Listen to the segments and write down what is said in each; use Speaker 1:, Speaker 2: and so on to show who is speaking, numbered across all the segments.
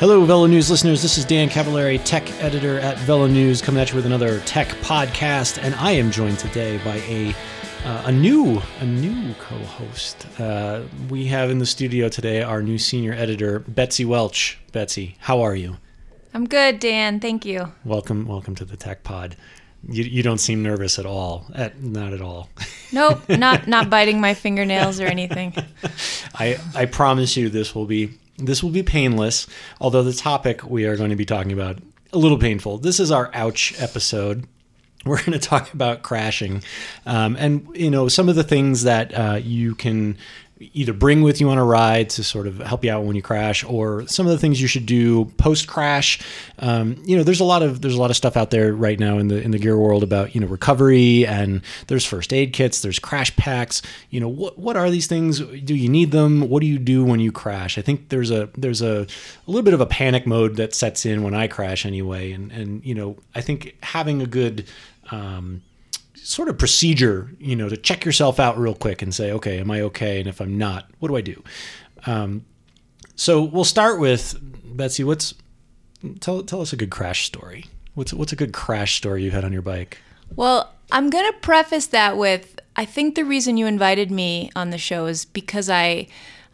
Speaker 1: Hello, Velo News listeners. This is Dan Cavallari, tech editor at Velo News, coming at you with another tech podcast. And I am joined today by a uh, a new a new co-host. Uh, we have in the studio today our new senior editor, Betsy Welch. Betsy, how are you?
Speaker 2: I'm good, Dan. Thank you.
Speaker 1: Welcome, welcome to the Tech Pod. You, you don't seem nervous at all. At, not at all.
Speaker 2: Nope, not not biting my fingernails or anything.
Speaker 1: I I promise you this will be this will be painless, although the topic we are going to be talking about a little painful. This is our ouch episode. We're going to talk about crashing, um, and you know some of the things that uh, you can either bring with you on a ride to sort of help you out when you crash, or some of the things you should do post crash. Um, you know, there's a lot of there's a lot of stuff out there right now in the in the gear world about you know recovery, and there's first aid kits, there's crash packs. You know, what what are these things? Do you need them? What do you do when you crash? I think there's a there's a, a little bit of a panic mode that sets in when I crash anyway, and and you know I think having a good um, sort of procedure, you know, to check yourself out real quick and say, okay, am I okay? And if I'm not, what do I do? Um, so we'll start with Betsy. What's tell tell us a good crash story. What's what's a good crash story you had on your bike?
Speaker 2: Well, I'm going to preface that with I think the reason you invited me on the show is because I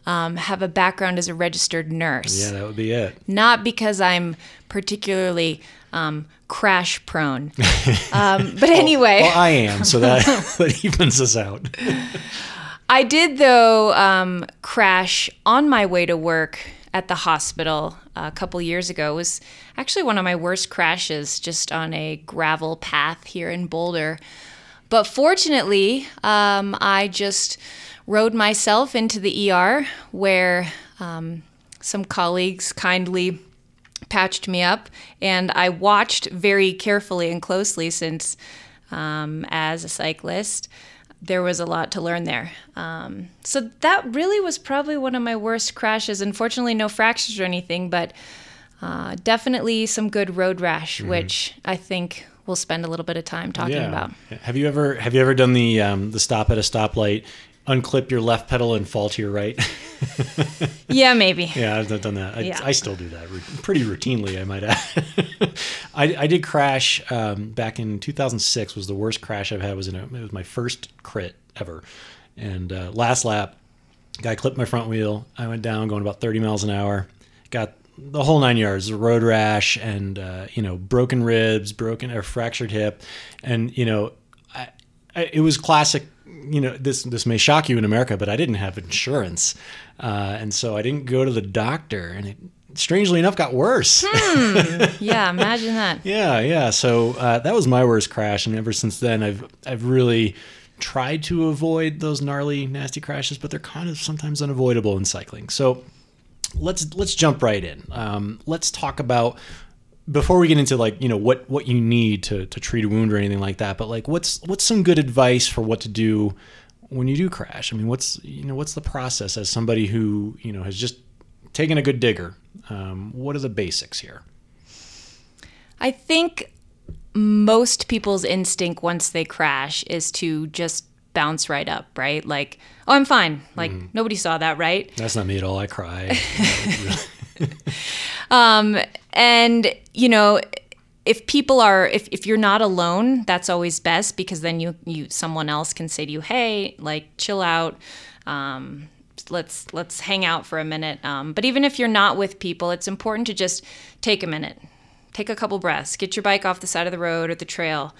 Speaker 2: um, have a background as a registered nurse.
Speaker 1: Yeah, that would be it.
Speaker 2: Not because I'm particularly um, crash prone. Um, but anyway.
Speaker 1: Well, I am, so that, that evens us out.
Speaker 2: I did, though, um, crash on my way to work at the hospital a couple years ago. It was actually one of my worst crashes just on a gravel path here in Boulder. But fortunately, um, I just rode myself into the ER where um, some colleagues kindly patched me up, and I watched very carefully and closely since, um, as a cyclist, there was a lot to learn there. Um, so that really was probably one of my worst crashes. Unfortunately, no fractures or anything, but uh, definitely some good road rash, mm-hmm. which I think we'll spend a little bit of time talking yeah. about.
Speaker 1: Have you ever have you ever done the um, the stop at a stoplight unclip your left pedal and fall to your right.
Speaker 2: yeah, maybe.
Speaker 1: Yeah, I've done that. I, yeah. I still do that pretty routinely, I might add. I, I, did crash um, back in 2006. Was the worst crash I've had. Was in a, it was my first crit ever, and uh, last lap, guy clipped my front wheel. I went down going about 30 miles an hour. Got the whole nine yards, road rash, and uh, you know broken ribs, broken or fractured hip, and you know I, I, it was classic you know this this may shock you in America, but I didn't have insurance, uh, and so I didn't go to the doctor, and it strangely enough got worse.
Speaker 2: Hmm. Yeah, imagine that.
Speaker 1: yeah, yeah. So uh, that was my worst crash, and ever since then, I've I've really tried to avoid those gnarly, nasty crashes, but they're kind of sometimes unavoidable in cycling. So let's let's jump right in. Um, let's talk about before we get into like you know what what you need to to treat a wound or anything like that but like what's what's some good advice for what to do when you do crash? I mean what's you know what's the process as somebody who you know has just taken a good digger? Um, what are the basics here?
Speaker 2: I think most people's instinct once they crash is to just bounce right up right? Like oh i'm fine. Like mm. nobody saw that right?
Speaker 1: That's not me at all. I cry.
Speaker 2: Um, and you know, if people are if, if you're not alone, that's always best because then you you someone else can say to you, hey, like chill out. Um, let's let's hang out for a minute. Um, but even if you're not with people, it's important to just take a minute, take a couple breaths, get your bike off the side of the road or the trail,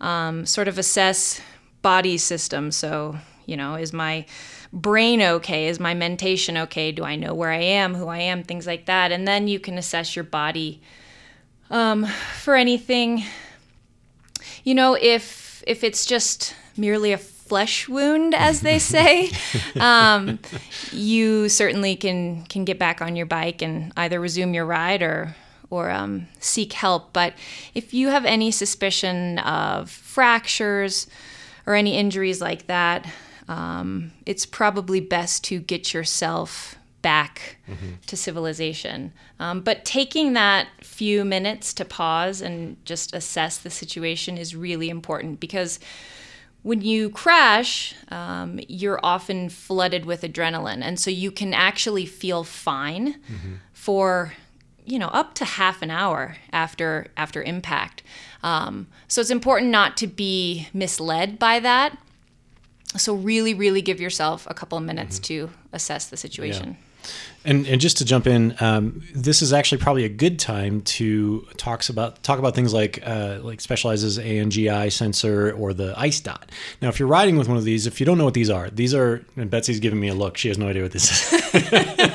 Speaker 2: um, sort of assess body system. So you know, is my brain okay? Is my mentation okay? Do I know where I am, who I am, things like that? And then you can assess your body um, for anything. You know, if if it's just merely a flesh wound, as they say, um, you certainly can can get back on your bike and either resume your ride or or um, seek help. But if you have any suspicion of fractures or any injuries like that, um, it's probably best to get yourself back mm-hmm. to civilization. Um, but taking that few minutes to pause and just assess the situation is really important because when you crash, um, you're often flooded with adrenaline, and so you can actually feel fine for you know up to half an hour after after impact. Um, so it's important not to be misled by that. So really, really give yourself a couple of minutes to assess the situation.
Speaker 1: And, and just to jump in, um, this is actually probably a good time to talks about talk about things like uh, like Specialized's ANGI sensor or the ICEdot. Now, if you're riding with one of these, if you don't know what these are, these are and Betsy's giving me a look. She has no idea what this is.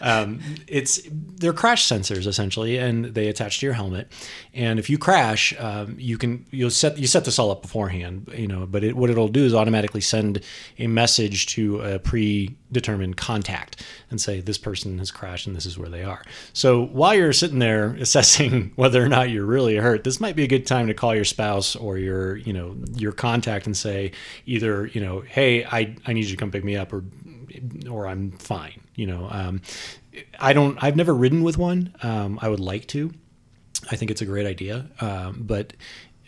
Speaker 1: um, it's they're crash sensors essentially, and they attach to your helmet. And if you crash, um, you can you'll set you set this all up beforehand, you know. But it, what it'll do is automatically send a message to a predetermined contact and say this person has crashed and this is where they are. So while you're sitting there assessing whether or not you're really hurt, this might be a good time to call your spouse or your you know your contact and say either you know hey I I need you to come pick me up or or I'm fine. You know, um, I don't. I've never ridden with one. Um, I would like to. I think it's a great idea, um, but.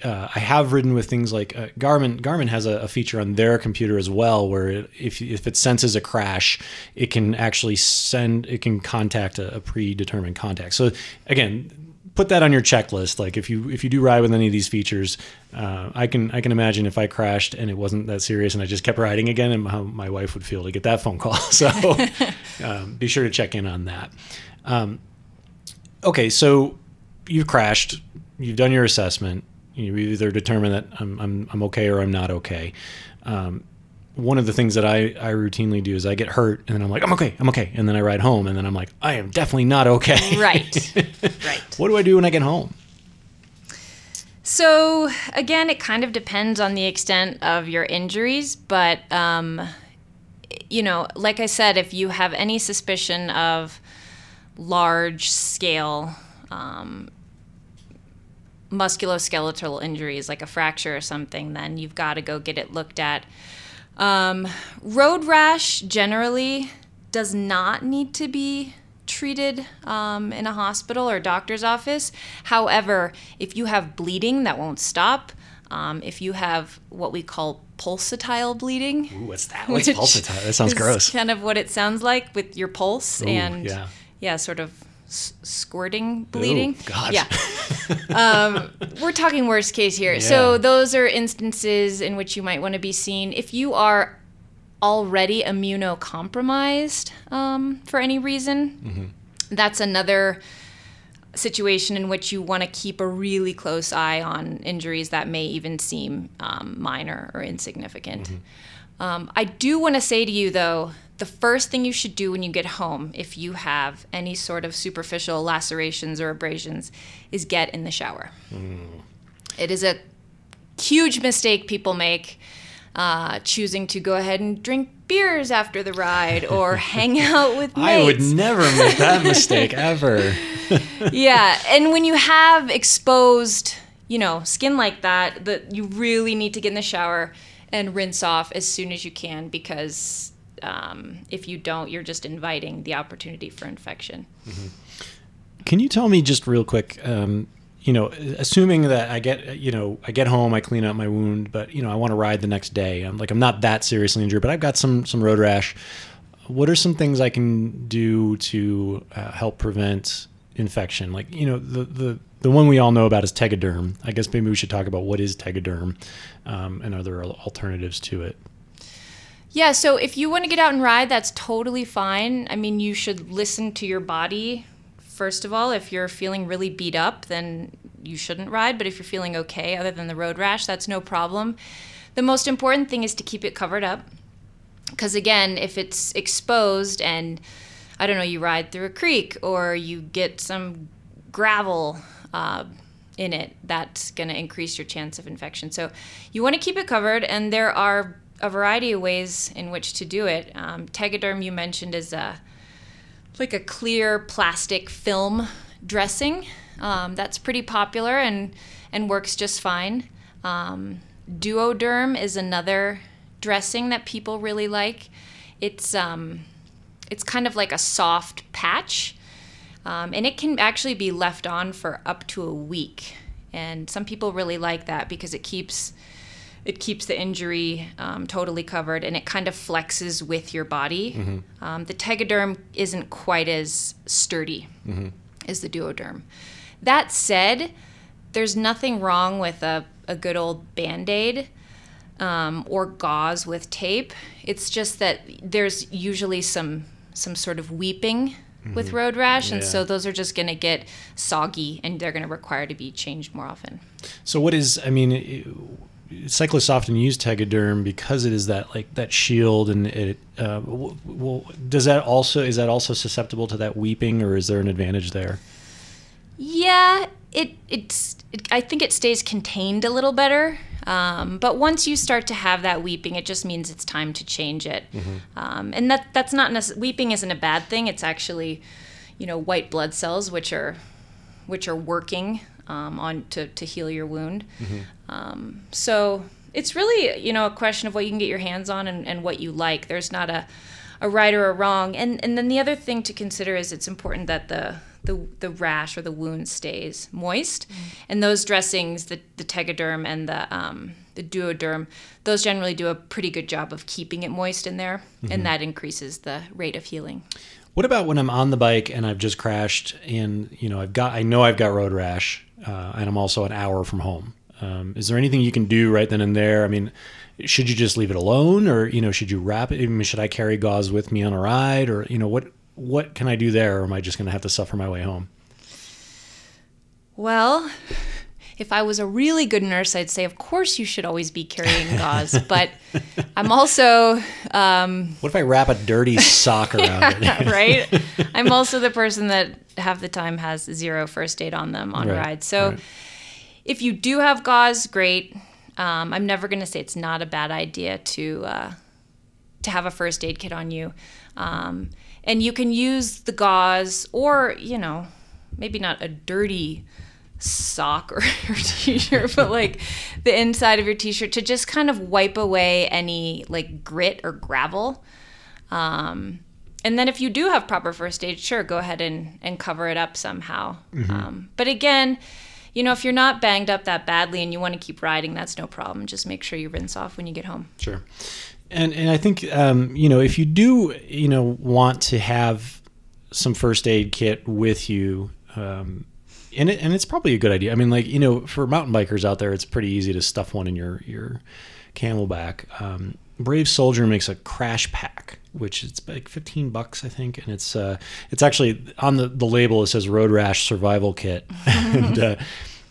Speaker 1: Uh, I have ridden with things like uh, Garmin. Garmin has a, a, feature on their computer as well, where it, if if it senses a crash, it can actually send. It can contact a, a predetermined contact. So again, put that on your checklist. Like if you if you do ride with any of these features, uh, I can I can imagine if I crashed and it wasn't that serious and I just kept riding again, and how my wife would feel to get that phone call. So um, be sure to check in on that. Um, okay, so you've crashed, you've done your assessment, you either determine that I'm I'm, I'm okay or I'm not okay. Um, one of the things that I, I routinely do is I get hurt and then I'm like, I'm okay, I'm okay. And then I ride home and then I'm like, I am definitely not okay.
Speaker 2: Right. right.
Speaker 1: What do I do when I get home?
Speaker 2: So, again, it kind of depends on the extent of your injuries, but, um, you know, like I said, if you have any suspicion of large scale um, musculoskeletal injuries, like a fracture or something, then you've got to go get it looked at. Um, road rash generally does not need to be treated um, in a hospital or doctor's office. However, if you have bleeding that won't stop, um, if you have what we call pulsatile bleeding,
Speaker 1: Ooh, what's that? What's pulsatile? That sounds gross.
Speaker 2: Kind of what it sounds like with your pulse
Speaker 1: Ooh,
Speaker 2: and
Speaker 1: yeah.
Speaker 2: yeah, sort of s- squirting bleeding.
Speaker 1: Ooh, gosh.
Speaker 2: Yeah. um, we're talking worst case here. So those are instances in which you might want to be seen if you are already immunocompromised um, for any reason. That's another situation in which you want to keep a really close eye on injuries that may even seem um, minor or insignificant. Um, I do want to say to you, though, the first thing you should do when you get home, if you have any sort of superficial lacerations or abrasions, is get in the shower. It is a huge mistake people make. Uh, choosing to go ahead and drink beers after the ride or hang out with mates
Speaker 1: I would never make that mistake ever.
Speaker 2: yeah, and when you have exposed, you know, skin like that, that you really need to get in the shower and rinse off as soon as you can because um, if you don't, you're just inviting the opportunity for infection.
Speaker 1: Can you tell me just real quick? Um, you know, assuming that I get, you know, I get home, I clean out my wound, but you know, I want to ride the next day. I'm like, I'm not that seriously injured, but I've got some some road rash. What are some things I can do to uh, help prevent infection? Like, you know, the the the one we all know about is Tegaderm. I guess maybe we should talk about what is Tegaderm um, and are there alternatives to it?
Speaker 2: Yeah, so if you want to get out and ride, that's totally fine. I mean, you should listen to your body. First of all, if you're feeling really beat up, then you shouldn't ride. But if you're feeling okay, other than the road rash, that's no problem. The most important thing is to keep it covered up. Because again, if it's exposed and I don't know, you ride through a creek or you get some gravel uh, in it, that's going to increase your chance of infection. So you want to keep it covered, and there are a variety of ways in which to do it. Um, Tegaderm, you mentioned, is a like a clear plastic film dressing. Um, that's pretty popular and and works just fine. Um, Duoderm is another dressing that people really like. It's um, it's kind of like a soft patch, um, and it can actually be left on for up to a week. And some people really like that because it keeps it keeps the injury um, totally covered and it kind of flexes with your body. Um, the Tegaderm isn't quite as sturdy as the Duoderm. That said, there's nothing wrong with a, a good old band aid um, or gauze with tape. It's just that there's usually some some sort of weeping with road rash, and so those are just going to get soggy, and they're going to require to be changed more often.
Speaker 1: So what is? I mean, cyclists often use Tegaderm because it is that like that shield, and it. Uh, w- does that also is that also susceptible to that weeping, or is there an advantage there?
Speaker 2: Yeah, it it's it, I think it stays contained a little better. Um, but once you start to have that weeping, it just means it's time to change it. Um, and that that's not weeping isn't a bad thing. It's actually, you know, white blood cells which are which are working um, on to, to heal your wound. Um, so it's really you know a question of what you can get your hands on and, and what you like. There's not a a right or a wrong. And and then the other thing to consider is it's important that the the, the rash or the wound stays moist, and those dressings, the the Tegaderm and the um, the Duoderm, those generally do a pretty good job of keeping it moist in there, and that increases the rate of healing.
Speaker 1: What about when I'm on the bike and I've just crashed and you know I've got I know I've got road rash uh, and I'm also an hour from home. Um, is there anything you can do right then and there? I mean, should you just leave it alone, or you know, should you wrap it? I mean, should I carry gauze with me on a ride, or you know, what what can I do there, or am I just going to have to suffer my way home?
Speaker 2: Well, if I was a really good nurse, I'd say, of course, you should always be carrying gauze. but I'm also, um,
Speaker 1: What if I wrap a dirty sock around it?
Speaker 2: right? I'm also the person that half the time has zero first aid on them on
Speaker 1: Right,
Speaker 2: rides. So
Speaker 1: right.
Speaker 2: if you do have gauze, great. Um, I'm never going to say it's not a bad idea to uh, to have a first aid kit on you, um, and you can use the gauze or you know maybe not a dirty sock or, t-shirt but like the inside of your t-shirt to just kind of wipe away any like grit or gravel um, and then if you do have proper first aid sure go ahead and, and cover it up somehow um, but again you know if you're not banged up that badly and you want to keep riding that's no problem just make sure you rinse off when you get home
Speaker 1: Sure. And and I think um, you know if you do you know want to have some first aid kit with you. Um, and, it, and it's probably a good idea. I mean, like you know, for mountain bikers out there, it's pretty easy to stuff one in your your CamelBak. Um, Brave Soldier makes a crash pack, which is like fifteen bucks, I think, and it's uh, it's actually on the the label. It says Road Rash Survival Kit, and uh,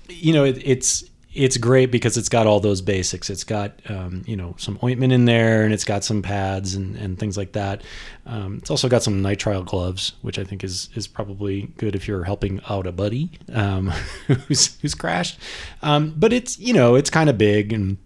Speaker 1: you know, it, it's it's great because it's got all those basics. It's got um, you know some ointment in there, and it's got some pads and, and things like that. Um, it's also got some nitrile gloves, which I think is is probably good if you're helping out a buddy um, who's who's crashed. Um, but it's you know it's kind of big and.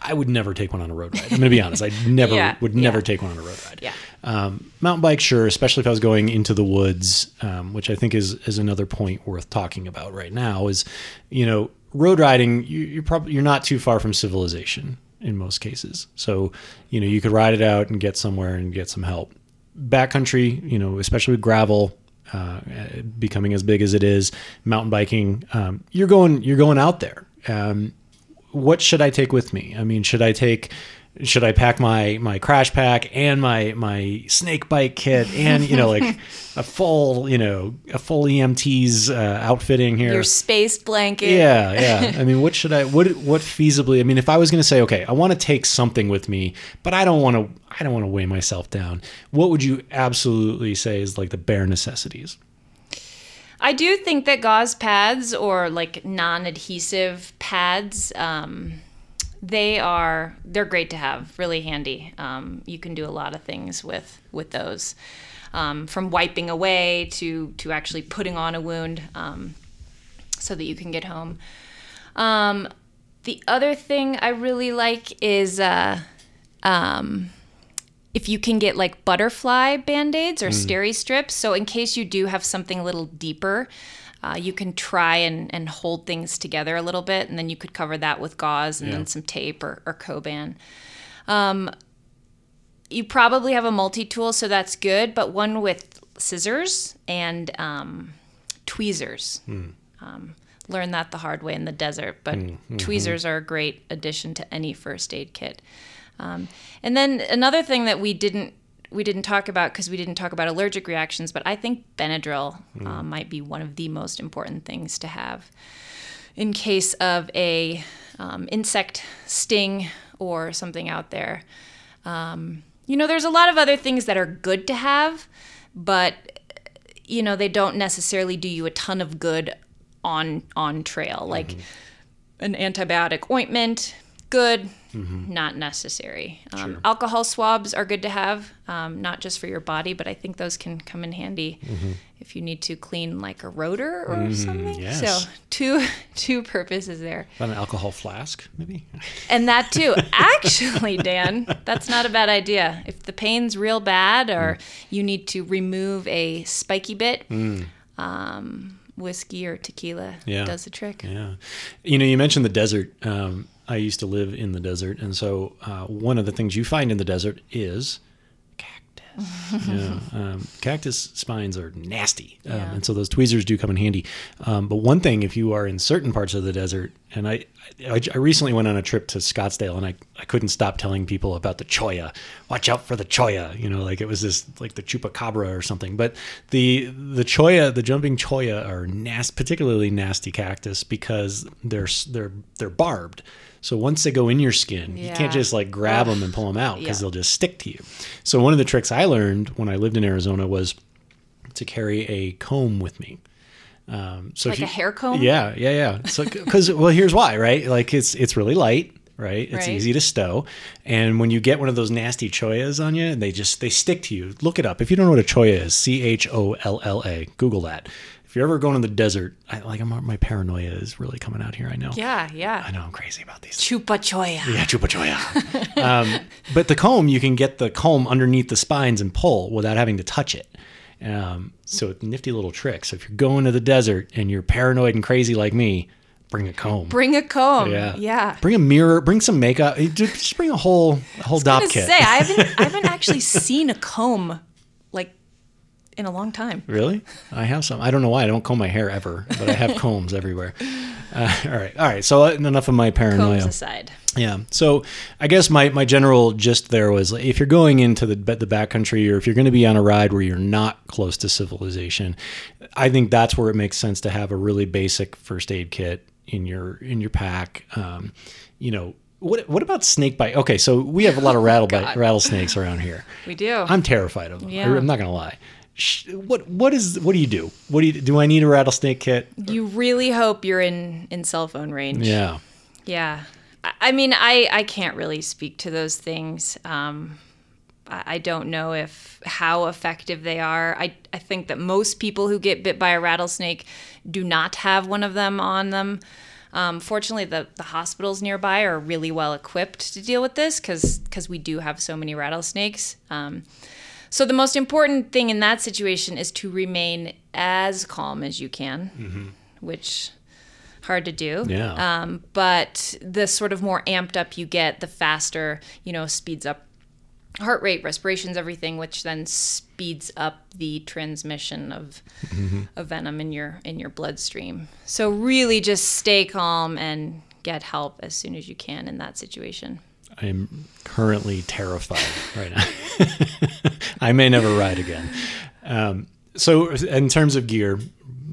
Speaker 1: I would never take one on a road ride. I'm going to be honest. I never
Speaker 2: Yeah,
Speaker 1: would never
Speaker 2: yeah.
Speaker 1: take one on a road ride.
Speaker 2: Yeah.
Speaker 1: Um, mountain bike, sure, especially if I was going into the woods, um, which I think is is another point worth talking about right now. Is you know road riding, you, you're probably you're not too far from civilization in most cases. So you know you could ride it out and get somewhere and get some help. Backcountry, you know, especially with gravel. Uh, becoming as big as it is, mountain biking, um, you're going you're going out there. Um, what should I take with me? I mean, should I take should I pack my my crash pack and my my snake bite kit and you know like a full you know a full EMT's uh, outfitting here?
Speaker 2: your space blanket
Speaker 1: yeah, yeah. I mean, what should I what what feasibly? I mean, if I was going to say, okay, I want to take something with me, but I don't want to I don't want to weigh myself down. What would you absolutely say is like the bare necessities?
Speaker 2: I do think that gauze pads or like non-adhesive pads, um, they are they're great to have, really handy. Um, you can do a lot of things with with those, um, from wiping away to to actually putting on a wound, um, so that you can get home. Um, the other thing I really like is. Uh, um, if you can get like butterfly band-aids or steri strips so in case you do have something a little deeper uh, you can try and, and hold things together a little bit and then you could cover that with gauze and
Speaker 1: Yeah.
Speaker 2: then some tape or, or coban. Um, you probably have a multi-tool so that's good but one with scissors and um, tweezers. Um, learned that the hard way in the desert, but tweezers are a great addition to any first aid kit. Um, and then another thing that we didn't we didn't talk about because we didn't talk about allergic reactions, but I think Benadryl um, might be one of the most important things to have in case of a um, insect sting or something out there. Um, you know, there's a lot of other things that are good to have, but you know they don't necessarily do you a ton of good on on trail. Like an antibiotic ointment, good, not necessary. Um, Alcohol swabs are good to have, um, not just for your body, but I think those can come in handy if you need to clean like a rotor or something.
Speaker 1: yes.
Speaker 2: So two two purposes there,
Speaker 1: About an alcohol flask, maybe.
Speaker 2: and that too. Actually, Dan, that's not a bad idea. If the pain's real bad or you need to remove a spiky bit. Um, whiskey or tequila
Speaker 1: Yeah.
Speaker 2: does the trick.
Speaker 1: Yeah. You know, you mentioned the desert. Um, I used to live in the desert, and so uh, one of the things you find in the desert is cactus. yeah. Um, cactus spines are nasty, um,
Speaker 2: Yeah.
Speaker 1: and so those tweezers do come in handy. Um, but one thing, if you are in certain parts of the desert, and I, I, I recently went on a trip to Scottsdale, and I, I couldn't stop telling people about the cholla. Watch out for the cholla. You know, like it was this like the chupacabra or something. But the the cholla, the jumping cholla, are nasty, particularly nasty cactus because they're they're they're barbed. So once they go in your skin, you can't just like grab them and pull them out because
Speaker 2: Yeah.
Speaker 1: they'll just stick to you. So one of the tricks I learned when I lived in Arizona was to carry a comb with me. Um, so
Speaker 2: Like a hair comb?
Speaker 1: Yeah, yeah, yeah. So because well, here's why, right? Like it's it's really light, right? It's
Speaker 2: Right.
Speaker 1: easy to stow, and when you get one of those nasty chollas on you, they just they stick to you. Look it up if you don't know what a cholla is. C H O L L A. Google that. If you're ever going to the desert, I, like I'm, my paranoia is really coming out here. I know.
Speaker 2: Yeah, yeah.
Speaker 1: I know I'm crazy about these.
Speaker 2: Chupa cholla.
Speaker 1: Yeah, chupa cholla. um, but the comb, you can get the comb underneath the spines and pull without having to touch it. Um, so it's nifty little trick. So if you're going to the desert and you're paranoid and crazy like me, bring a comb.
Speaker 2: Bring a comb.
Speaker 1: yeah,
Speaker 2: Yeah.
Speaker 1: Bring a mirror. Bring some makeup. Just bring a whole a whole
Speaker 2: I
Speaker 1: Dopp
Speaker 2: was
Speaker 1: kit.
Speaker 2: say I haven't I haven't actually seen a comb in a long time.
Speaker 1: Really? I have some. I don't know why. I don't comb my hair ever, but I have combs everywhere. Uh, all right, all right. So uh, enough of my paranoia.
Speaker 2: Combs aside.
Speaker 1: Yeah. So I guess my, my general gist there was like, if you're going into the the backcountry or if you're going to be on a ride where you're not close to civilization, I think that's where it makes sense to have a really basic first aid kit in your in your pack. Um, you know, what what about snake bite? Okay, so we have a lot of rattle bite, rattlesnakes around here.
Speaker 2: We do.
Speaker 1: I'm terrified of them.
Speaker 2: Yeah.
Speaker 1: I, am not gonna lie. What what is what do you do? What do you do? I need a rattlesnake kit?
Speaker 2: you really hope you're in in cell phone range.
Speaker 1: Yeah.
Speaker 2: Yeah. I- mean, I, I can't really speak to those things. Um, I I don't know if how effective they are. I, I think that most people who get bit by a rattlesnake do not have one of them on them. Um, fortunately, the, the hospitals nearby are really well equipped to deal with this because we do have so many rattlesnakes. Um, so the most important thing in that situation is to remain as calm as you can, which hard to do.
Speaker 1: Yeah.
Speaker 2: Um, but the sort of more amped up you get, the faster, you know, speeds up heart rate, respirations, everything, which then speeds up the transmission of of venom in your in your bloodstream. So really, just stay calm and get help as soon as you can in that situation.
Speaker 1: I am currently terrified right now. I may never ride again. Um, so, in terms of gear,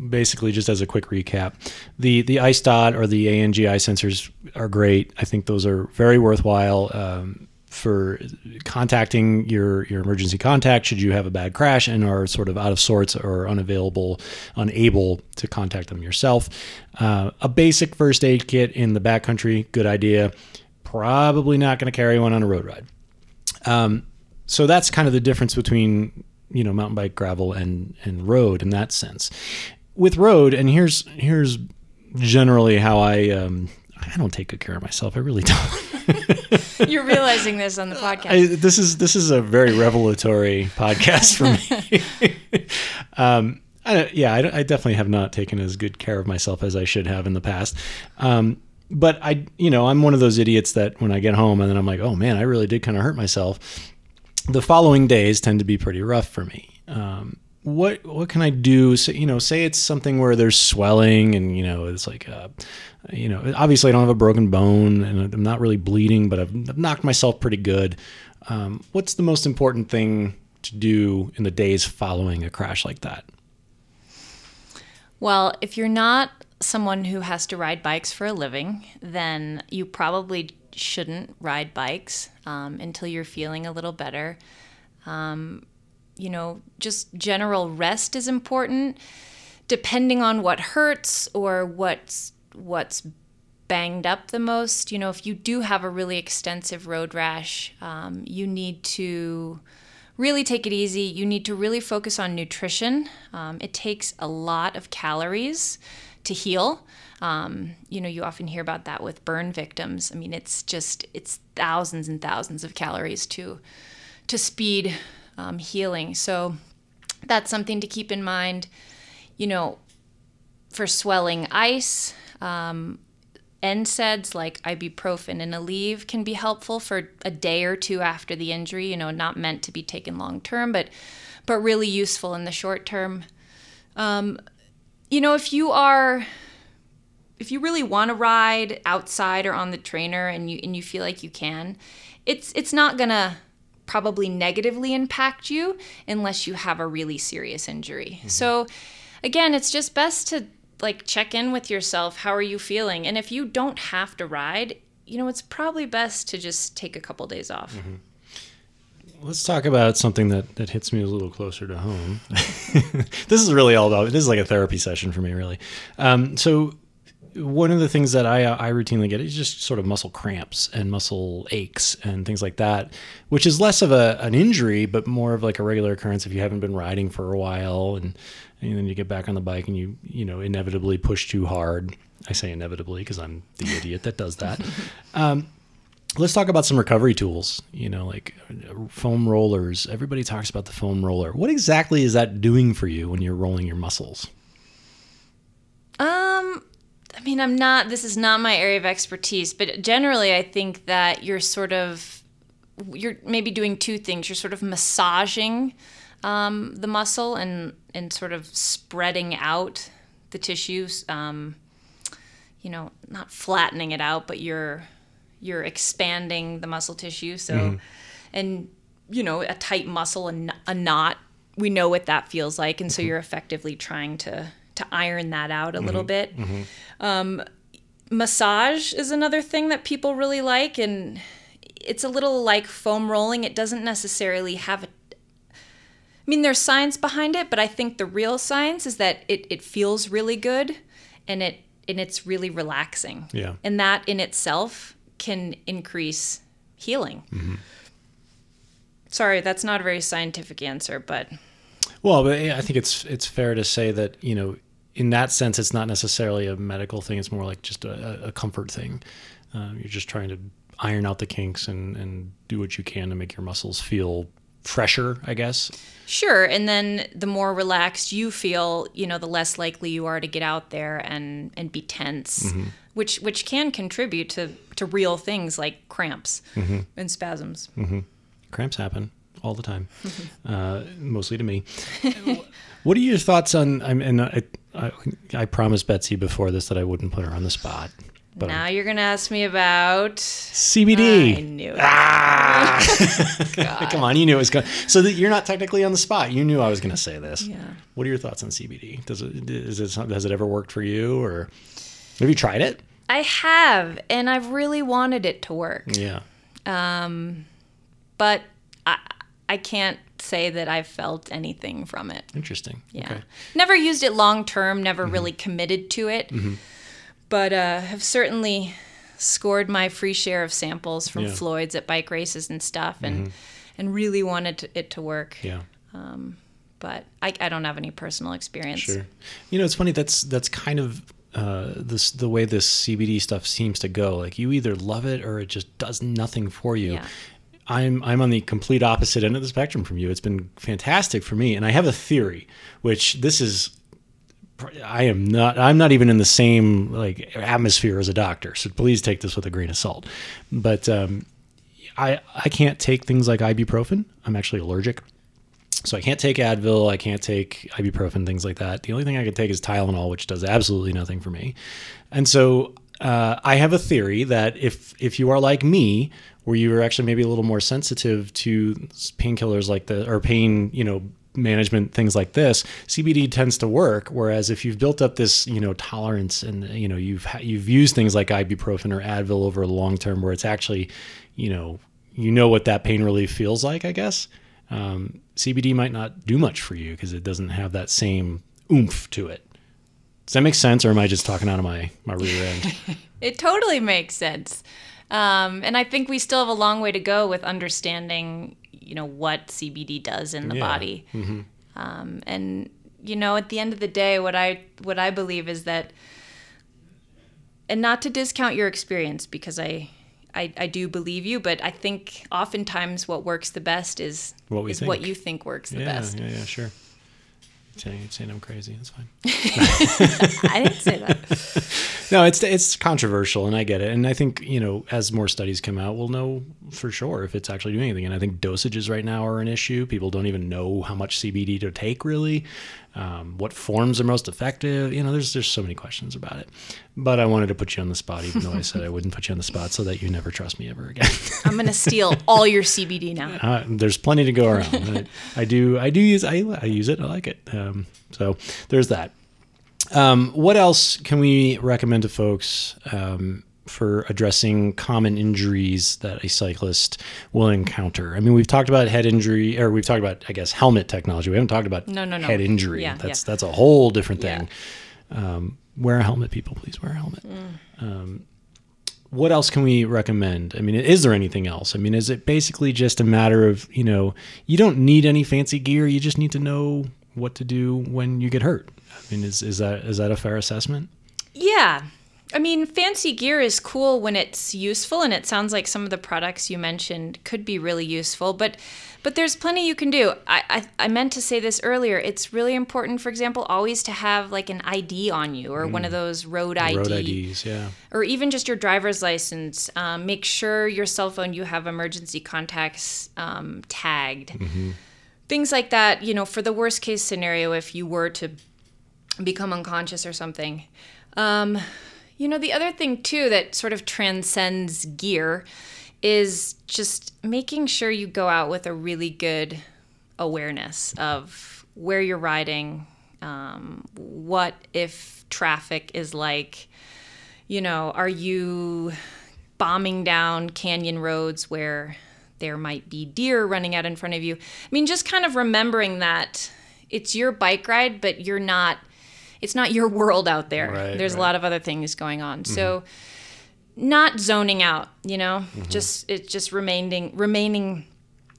Speaker 1: basically, just as a quick recap, the the ICEdot or the ANGI sensors are great. I think those are very worthwhile. Um, for contacting your your emergency contact should you have a bad crash and are sort of out of sorts or unavailable unable to contact them yourself uh, a basic first aid kit in the backcountry good idea probably not going to carry one on a road ride um, so that's kind of the difference between you know mountain bike gravel and and road in that sense with road and here's here's generally how i um, i don't take good care of myself i really don't
Speaker 2: You're realizing this on the podcast.
Speaker 1: I, this is this is a very revelatory podcast for me. um, I, yeah, I, I definitely have not taken as good care of myself as I should have in the past. Um, but I, you know, I'm one of those idiots that when I get home and then I'm like, oh man, I really did kind of hurt myself. The following days tend to be pretty rough for me. Um, what what can I do? So, you know, say it's something where there's swelling and you know it's like, uh, you know, obviously I don't have a broken bone and I'm not really bleeding, but I've, I've knocked myself pretty good. Um, what's the most important thing to do in the days following a crash like that?
Speaker 2: Well, if you're not someone who has to ride bikes for a living, then you probably shouldn't ride bikes um, until you're feeling a little better. Um, you know, just general rest is important. Depending on what hurts or what's what's banged up the most, you know, if you do have a really extensive road rash, um, you need to really take it easy. You need to really focus on nutrition. Um, it takes a lot of calories to heal. Um, you know, you often hear about that with burn victims. I mean, it's just it's thousands and thousands of calories to to speed um, healing. So that's something to keep in mind. You know, for swelling, ice. Um, NSAIDs like ibuprofen and Aleve can be helpful for a day or two after the injury. You know, not meant to be taken long term, but but really useful in the short term. Um, you know, if you are if you really want to ride outside or on the trainer and you and you feel like you can, it's it's not gonna probably negatively impact you unless you have a really serious injury. Mm-hmm. So again, it's just best to like check in with yourself. How are you feeling? And if you don't have to ride, you know, it's probably best to just take a couple days off. Mm-hmm.
Speaker 1: Let's talk about something that, that hits me a little closer to home. this is really all about this is like a therapy session for me, really. Um, so one of the things that I I routinely get is just sort of muscle cramps and muscle aches and things like that, which is less of a an injury, but more of like a regular occurrence if you haven't been riding for a while and and then you get back on the bike and you you know inevitably push too hard. I say inevitably because I'm the idiot that does that. Um, let's talk about some recovery tools. You know, like foam rollers. Everybody talks about the foam roller. What exactly is that doing for you when you're rolling your muscles?
Speaker 2: Um, I mean, I'm not. This is not my area of expertise, but generally, I think that you're sort of you're maybe doing two things. You're sort of massaging um, the muscle and and sort of spreading out the tissues. Um, you know, not flattening it out, but you're you're expanding the muscle tissue. So, mm-hmm. and you know, a tight muscle and a knot, we know what that feels like, and so mm-hmm. you're effectively trying to to iron that out a mm-hmm. little bit. Mm-hmm. Um, massage is another thing that people really like, and it's a little like foam rolling. It doesn't necessarily have a I mean, there's science behind it, but I think the real science is that it, it feels really good and it and it's really relaxing.
Speaker 1: Yeah.
Speaker 2: And that in itself can increase healing. Mm-hmm. Sorry, that's not a very scientific answer, but
Speaker 1: well, but I think it's it's fair to say that you know, in that sense, it's not necessarily a medical thing. It's more like just a, a comfort thing. Um, you're just trying to iron out the kinks and and do what you can to make your muscles feel fresher, I guess.
Speaker 2: Sure, and then the more relaxed you feel, you know, the less likely you are to get out there and and be tense, mm-hmm. Which which can contribute to to real things like cramps mm-hmm. and spasms.
Speaker 1: Mm-hmm. Cramps happen all the time, uh, mostly to me. what are your thoughts on? I'm and I, I, I promised Betsy before this that I wouldn't put her on the spot.
Speaker 2: But now I'm, you're gonna ask me about
Speaker 1: CBD.
Speaker 2: I knew it.
Speaker 1: Ah! Come on, you knew it was going. So that you're not technically on the spot. You knew I was gonna say this.
Speaker 2: Yeah.
Speaker 1: What are your thoughts on CBD? Does it is it has it ever worked for you, or have you tried it?
Speaker 2: I have, and I've really wanted it to work.
Speaker 1: Yeah.
Speaker 2: Um, but I I can't say that I've felt anything from it.
Speaker 1: Interesting.
Speaker 2: Yeah. Okay. Never used it long term. Never mm-hmm. really committed to it. Mm-hmm but uh, have certainly scored my free share of samples from yeah. Floyd's at bike races and stuff, and mm-hmm. and really wanted to, it to work.
Speaker 1: Yeah.
Speaker 2: Um, but I, I don't have any personal experience.
Speaker 1: Sure. You know, it's funny. That's that's kind of uh, this the way this CBD stuff seems to go. Like you either love it or it just does nothing for you.
Speaker 2: Yeah.
Speaker 1: I'm I'm on the complete opposite end of the spectrum from you. It's been fantastic for me, and I have a theory, which this is I am not I'm not even in the same like atmosphere as a doctor. So please take this with a grain of salt. But um, I I can't take things like ibuprofen. I'm actually allergic. So I can't take Advil, I can't take ibuprofen, things like that. The only thing I could take is Tylenol, which does absolutely nothing for me. And so uh, I have a theory that if if you are like me, where you are actually maybe a little more sensitive to painkillers like the or pain, you know, management things like this cbd tends to work whereas if you've built up this you know tolerance and you know you've you've used things like ibuprofen or advil over a long term where it's actually you know you know what that pain relief feels like i guess um, cbd might not do much for you because it doesn't have that same oomph to it does that make sense or am i just talking out of my my rear end
Speaker 2: it totally makes sense um, and i think we still have a long way to go with understanding you know what CBD does in the yeah. body. Mm-hmm. Um, and you know, at the end of the day, what I what I believe is that, and not to discount your experience because I. I, I do believe you, but I think oftentimes what works the best is
Speaker 1: what,
Speaker 2: is what you think works the
Speaker 1: yeah,
Speaker 2: best.
Speaker 1: Yeah, yeah, sure saying, saying I'm crazy. That's fine.
Speaker 2: I didn't say that.
Speaker 1: no, it's it's controversial, and I get it. And I think you know, as more studies come out, we'll know for sure if it's actually doing anything. And I think dosages right now are an issue. People don't even know how much CBD to take, really. Um, what forms are most effective? You know, there's there's so many questions about it. But I wanted to put you on the spot, even though I said I wouldn't put you on the spot, so that you never trust me ever again.
Speaker 2: I'm gonna steal all your CBD now.
Speaker 1: Uh, there's plenty to go around. I, I, do I do use I, I use it. I like it. Um, so there's that. Um, what else can we recommend to folks? Um, for addressing common injuries that a cyclist will encounter. I mean, we've talked about head injury, or we've talked about, I guess, helmet technology. We haven't talked about
Speaker 2: no, no, no.
Speaker 1: head injury.
Speaker 2: Yeah,
Speaker 1: that's
Speaker 2: yeah.
Speaker 1: that's a whole different thing. Yeah. Um, wear a helmet, people. Please wear a helmet. Mm. Um, what else can we recommend? I mean, is there anything else? I mean, is it basically just a matter of you know you don't need any fancy gear. You just need to know what to do when you get hurt. I mean, is is that is that a fair assessment?
Speaker 2: Yeah, I mean, fancy gear is cool when it's useful, and it sounds like some of the products you mentioned could be really useful. But, but there's plenty you can do. I, I, I meant to say this earlier. It's really important, for example, always to have like an ID on you, or mm. one of those road ID,
Speaker 1: road IDs, yeah,
Speaker 2: or even just your driver's license. Um, make sure your cell phone you have emergency contacts um, tagged. Mm-hmm. Things like that. You know, for the worst case scenario, if you were to become unconscious or something. Um, you know, the other thing too that sort of transcends gear is just making sure you go out with a really good awareness of where you're riding, um, what if traffic is like, you know, are you bombing down canyon roads where there might be deer running out in front of you? I mean, just kind of remembering that it's your bike ride, but you're not it's not your world out there. Right, There's right. a lot of other things going on. Mm-hmm. So not zoning out, you know, mm-hmm. just it's just remaining remaining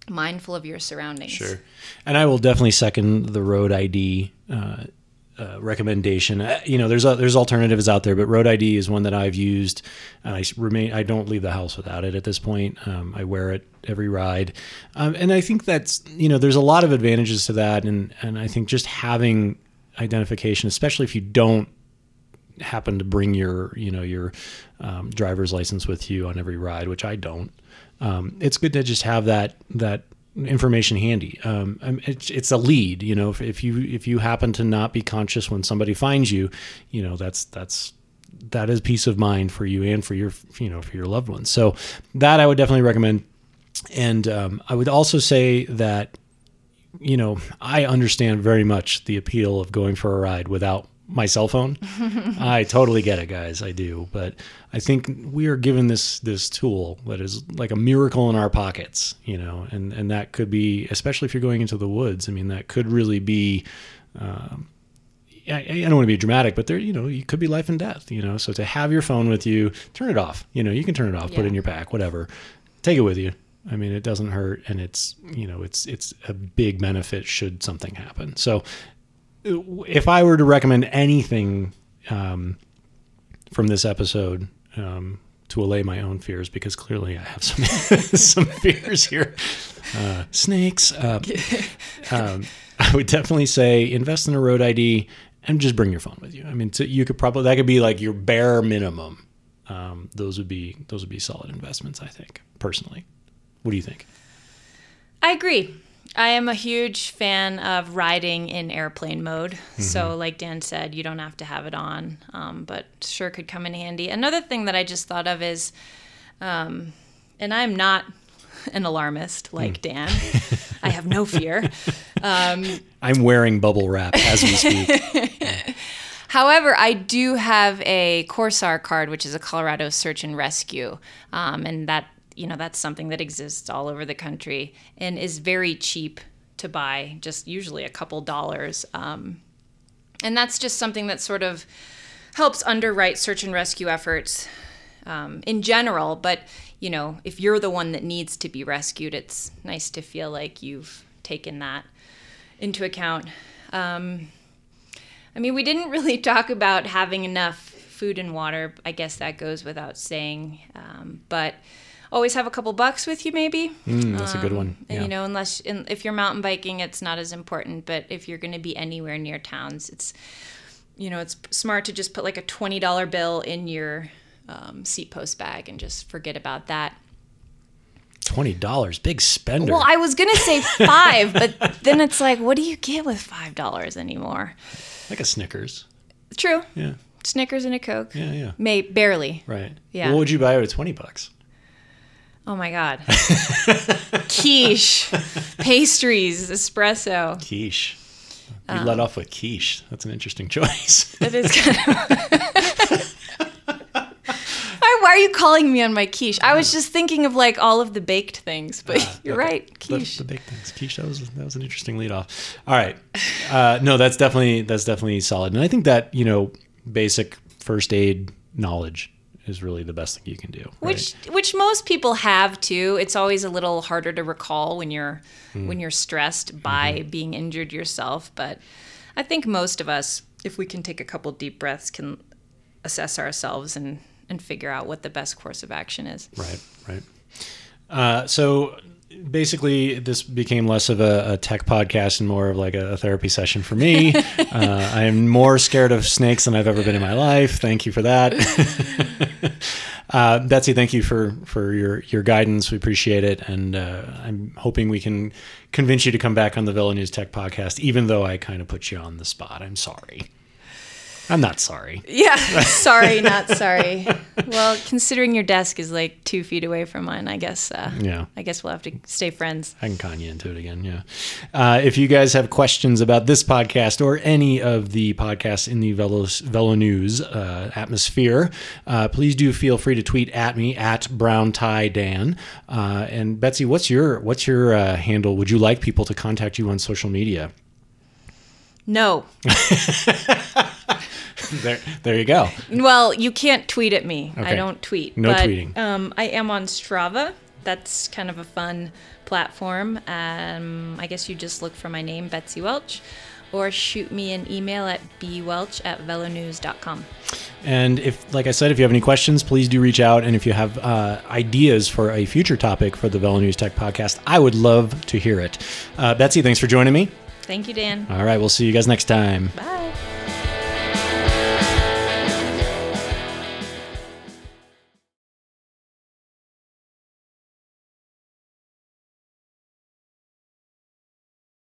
Speaker 2: mindful of your surroundings.
Speaker 1: Sure. And I will definitely second the road ID uh, uh, recommendation. Uh, you know, there's a, there's alternatives out there, but Road ID is one that I've used, and I remain. I don't leave the house without it at this point. Um, I wear it every ride, um, and I think that's you know, there's a lot of advantages to that, and and I think just having identification, especially if you don't happen to bring your you know your um, driver's license with you on every ride, which I don't. Um, it's good to just have that that information handy. Um, it's, it's a lead, you know. If, if, you if you happen to not be conscious when somebody finds you, you know that's that's that is peace of mind for you and for your you know for your loved ones. So that I would definitely recommend. And um, I would also say that you know, I understand very much the appeal of going for a ride without my cell phone. I totally get it, guys. I do, but I think we are given this this tool that is like a miracle in our pockets, you know, and and that could be, especially if you're going into the woods. I mean, that could really be. Um, I, I don't want to be dramatic, but there, you know, you could be life and death, you know. So to have your phone with you, turn it off. You know, you can turn it off, yeah. put it in your pack, whatever. Take it with you. I mean, it doesn't hurt, and it's you know, it's it's a big benefit should something happen. So, if I were to recommend anything um, from this episode um, to allay my own fears, because clearly I have some some fears here, uh, snakes. Uh, um, I would definitely say invest in a road ID and just bring your phone with you. I mean, so you could probably that could be like your bare minimum. Um, those would be those would be solid investments, I think, personally. What do you think?
Speaker 2: I agree. I am a huge fan of riding in airplane mode. So, like Dan said, you don't have to have it on, um, but sure could come in handy. Another thing that I just thought of is, um, and I'm not an alarmist like Dan, I have no fear.
Speaker 1: I'm wearing bubble wrap as we speak.
Speaker 2: However, I do have a CORSAR card, which is a Colorado Search and Rescue, um, and that you know that's something that exists all over the country and is very cheap to buy, just usually a couple dollars. Um, and that's just something that sort of helps underwrite search and rescue efforts um, in general. But you know, if you're the one that needs to be rescued, it's nice to feel like you've taken that into account. Um, I mean, we didn't really talk about having enough food and water. I guess that goes without saying. Um, but always have a couple bucks with you, maybe.
Speaker 1: Mm, that's a good one. Yeah.
Speaker 2: You know, unless in, if you're mountain biking, it's not as important. But if you're going to be anywhere near towns, it's you know it's smart to just put like a twenty dollar bill in your um, seat post bag and just forget about that.
Speaker 1: Twenty dollars, big spender.
Speaker 2: Well, I was gonna say five, but then it's like, what do you get with five dollars anymore?
Speaker 1: like a Snickers.
Speaker 2: True.
Speaker 1: Yeah,
Speaker 2: Snickers and a Coke.
Speaker 1: yeah, yeah.
Speaker 2: May barely.
Speaker 1: Right.
Speaker 2: Yeah.
Speaker 1: What would you buy with twenty bucks?
Speaker 2: Oh my god. quiche, pastries, espresso.
Speaker 1: Quiche. You
Speaker 2: Um,
Speaker 1: let off with quiche. That's an interesting choice.
Speaker 2: That is kind of. why, why are you calling me on my quiche? I was just thinking of like all of the baked things, but you're
Speaker 1: okay.
Speaker 2: right, quiche.
Speaker 1: the big things. Quiche. That was that was an interesting lead off. All right. Uh, no, that's definitely that's definitely solid, and I think that you know basic first aid knowledge is really the best thing you can do. right?
Speaker 2: which which most people have too. It's always a little harder to recall when you're
Speaker 1: Hmm.
Speaker 2: when you're stressed by
Speaker 1: Mm-hmm.
Speaker 2: being injured yourself, but I think most of us if we can take a couple deep breaths can assess ourselves and and figure out what the best course of action is.
Speaker 1: Right, right. Uh, so basically, this became less of a, a tech podcast and more of like a, therapy session for me. uh, I am more scared of snakes than I've ever been in my life. Thank you for that. uh, Betsy, thank you for, for your, your guidance. We appreciate it. And uh, I'm hoping we can convince you to come back on the Velo News Tech podcast, even though I kind of put you on the spot. I'm sorry. I'm not sorry.
Speaker 2: Yeah, sorry, not sorry. Well, considering your desk is like two feet away from mine, I guess. Uh,
Speaker 1: Yeah.
Speaker 2: I guess we'll have to stay friends.
Speaker 1: I can con you into it again. Yeah. Uh, if you guys have questions about this podcast or any of the podcasts in the Velo, Velo News uh, atmosphere, uh, please do feel free to tweet at me at Brown Tie Dan. Uh, and Betsy, what's your what's your uh, handle? Would you like people to contact you on social media?
Speaker 2: No.
Speaker 1: There, there you go.
Speaker 2: Well, you can't tweet at me. I don't tweet.
Speaker 1: No
Speaker 2: but,
Speaker 1: tweeting.
Speaker 2: Um, I am on Strava. That's kind of a fun platform. Um, I guess you just look for my name, Betsy Welch, or shoot me an email at bwelch at velonews.com.
Speaker 1: And if, like I said, if you have any questions, please do reach out. And if you have uh, ideas for a future topic for the Velo News Tech podcast, I would love to hear it. Uh, Betsy, thanks for joining me.
Speaker 2: Thank you, Dan.
Speaker 1: All right, we'll see you guys next time.
Speaker 2: Bye.